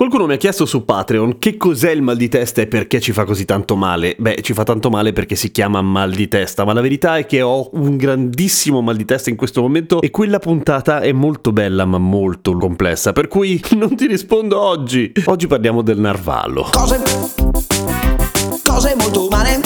Qualcuno mi ha chiesto su Patreon che cos'è il mal di testa e perché ci fa così tanto male. Beh, ci fa tanto male perché si chiama mal di testa, ma la verità è che ho un grandissimo mal di testa in questo momento e quella puntata è molto bella ma molto complessa, per cui non ti rispondo oggi. Oggi parliamo del narvalo. Cose, cose molto umane.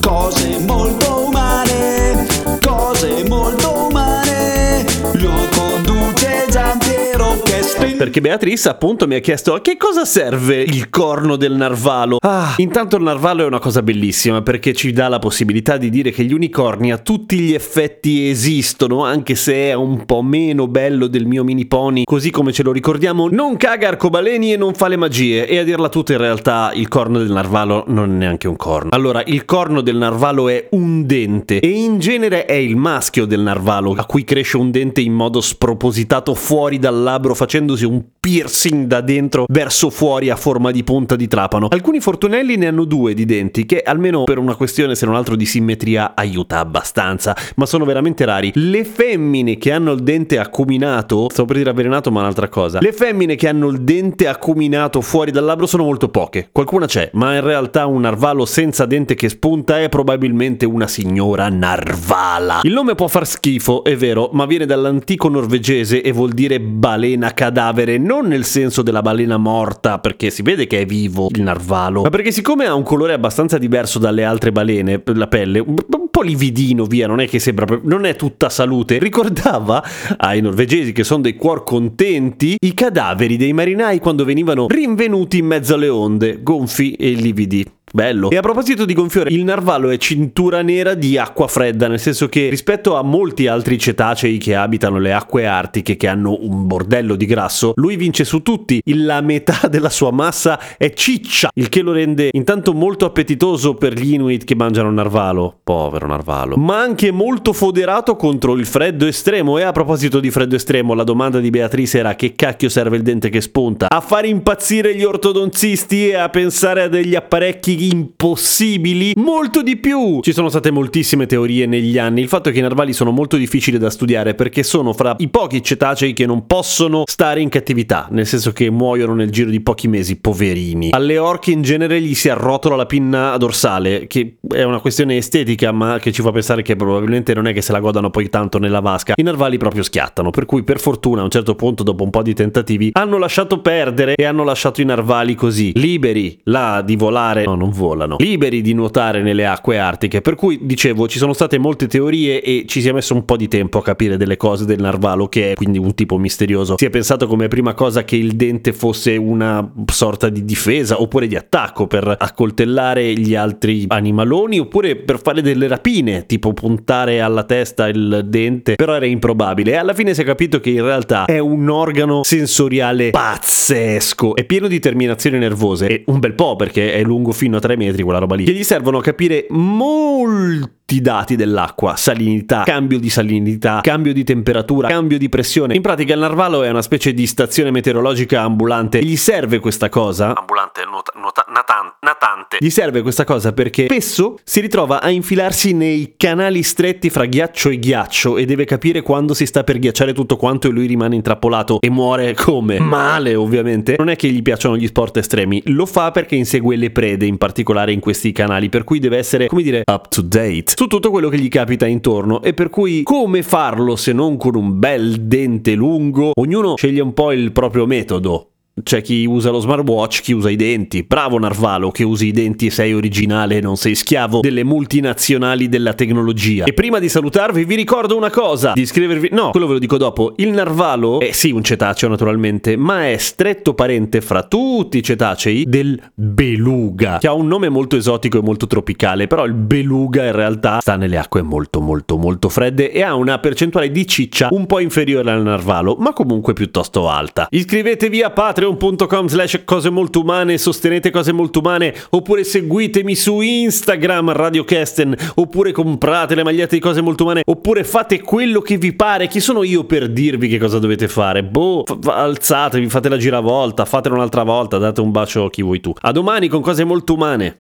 Cose molto umane. Cose molto umane. Lo conduce Giampiero che spin. Perché Beatrice appunto mi ha chiesto a che cosa serve il corno del narvalo. Ah, intanto il narvalo è una cosa bellissima perché ci dà la possibilità di dire che gli unicorni a tutti gli effetti esistono, anche se è un po' meno bello del mio mini pony, così come ce lo ricordiamo, non caga arcobaleni e non fa le magie. E a dirla tutta in realtà il corno del narvalo non è neanche un corno. Allora, il corno del narvalo è un dente e in genere è il maschio del narvalo a cui cresce un dente in modo spropositato fuori dal labbro facendosi un piercing da dentro verso fuori a forma di punta di trapano. Alcuni fortunelli ne hanno due di denti che almeno per una questione se non altro di simmetria aiuta abbastanza, ma sono veramente rari. Le femmine che hanno il dente acuminato, stavo per dire avvelenato ma un'altra cosa. Le femmine che hanno il dente acuminato fuori dal labbro sono molto poche. Qualcuna c'è, ma in realtà un narvalo senza dente che spunta è probabilmente una signora narvala. Il nome può far schifo, è vero, ma viene dall'antico norvegese e vuol dire balena cadavere, non nel senso della balena morta, perché si vede che è vivo il narvalo, ma perché siccome ha un colore abbastanza diverso dalle altre balene, la pelle, un po' lividino via, non è che sembra, non è tutta salute, ricordava ai norvegesi che sono dei cuor contenti i cadaveri dei marinai quando venivano rinvenuti in mezzo alle onde, gonfi e lividi. Bello. E a proposito di gonfiore, il narvalo è cintura nera di acqua fredda, nel senso che rispetto a molti altri cetacei che abitano le acque artiche, che hanno un bordello di grasso, lui vince su tutti. La metà della sua massa è ciccia, il che lo rende intanto molto appetitoso per gli Inuit che mangiano narvalo. Povero narvalo. Ma anche molto foderato contro il freddo estremo. E a proposito di freddo estremo, la domanda di Beatrice era che cacchio serve il dente che spunta? A far impazzire gli ortodonzisti e a pensare a degli apparecchi impossibili? Molto di più! Ci sono state moltissime teorie negli anni. Il fatto è che i narvali sono molto difficili da studiare perché sono fra i pochi cetacei che non possono stare in cattività, nel senso che muoiono nel giro di pochi mesi, poverini. Alle orche in genere gli si arrotola la pinna dorsale, che è una questione estetica, ma che ci fa pensare che probabilmente non è che se la godano poi tanto nella vasca. I narvali proprio schiattano, per cui per fortuna a un certo punto, dopo un po' di tentativi, hanno lasciato perdere e hanno lasciato i narvali così, liberi là di volare, no, non volano, liberi di nuotare nelle acque artiche. Per cui, dicevo, ci sono state molte teorie e ci si è messo un po' di tempo a capire delle cose del narvalo, che è quindi un tipo misterioso. Si è pensato come prima cosa che il dente fosse una sorta di difesa oppure di attacco per accoltellare gli altri animaloni oppure per fare delle rapine, tipo puntare alla testa il dente, però era improbabile e alla fine si è capito che in realtà è un organo sensoriale pazzesco, è pieno di terminazioni nervose e un bel po' perché è lungo fino a 3 metri quella roba lì, che gli servono a capire molti dati dell'acqua, salinità, cambio di salinità, cambio di temperatura, cambio di pressione. In pratica il narvalo è una specie di stazione meteorologica ambulante. E gli serve questa cosa? Ambulante nuota, nuota, natan- natante. Gli serve questa cosa perché spesso si ritrova a infilarsi nei canali stretti fra ghiaccio e ghiaccio e deve capire quando si sta per ghiacciare tutto quanto e lui rimane intrappolato e muore come? Male, ovviamente. Non è che gli piacciono gli sport estremi, lo fa perché insegue le prede, in particolare in questi canali, per cui deve essere, come dire, up to date su tutto quello che gli capita intorno e per cui come farlo se non con un bel dente lungo? Ognuno sceglie un po' il proprio metodo. C'è chi usa lo smartwatch, chi usa i denti. Bravo Narvalo che usi i denti e sei originale e non sei schiavo delle multinazionali della tecnologia. E prima di salutarvi vi ricordo una cosa, di iscrivervi... No, quello ve lo dico dopo. Il Narvalo è sì un cetaceo naturalmente, ma è stretto parente fra tutti i cetacei del beluga, che ha un nome molto esotico e molto tropicale, però il beluga in realtà sta nelle acque molto molto molto fredde e ha una percentuale di ciccia un po' inferiore al narvalo, ma comunque piuttosto alta. Iscrivetevi a patreon.com slash cose molto umane, sostenete cose molto umane, oppure seguitemi su Instagram Radio Kesten, oppure comprate le magliette di cose molto umane, oppure fate quello che vi pare. Chi sono io per dirvi che cosa dovete fare? Boh, f- alzatevi, fate la giravolta, fatela un'altra volta, date un bacio a chi vuoi tu. A domani con cose molto umane.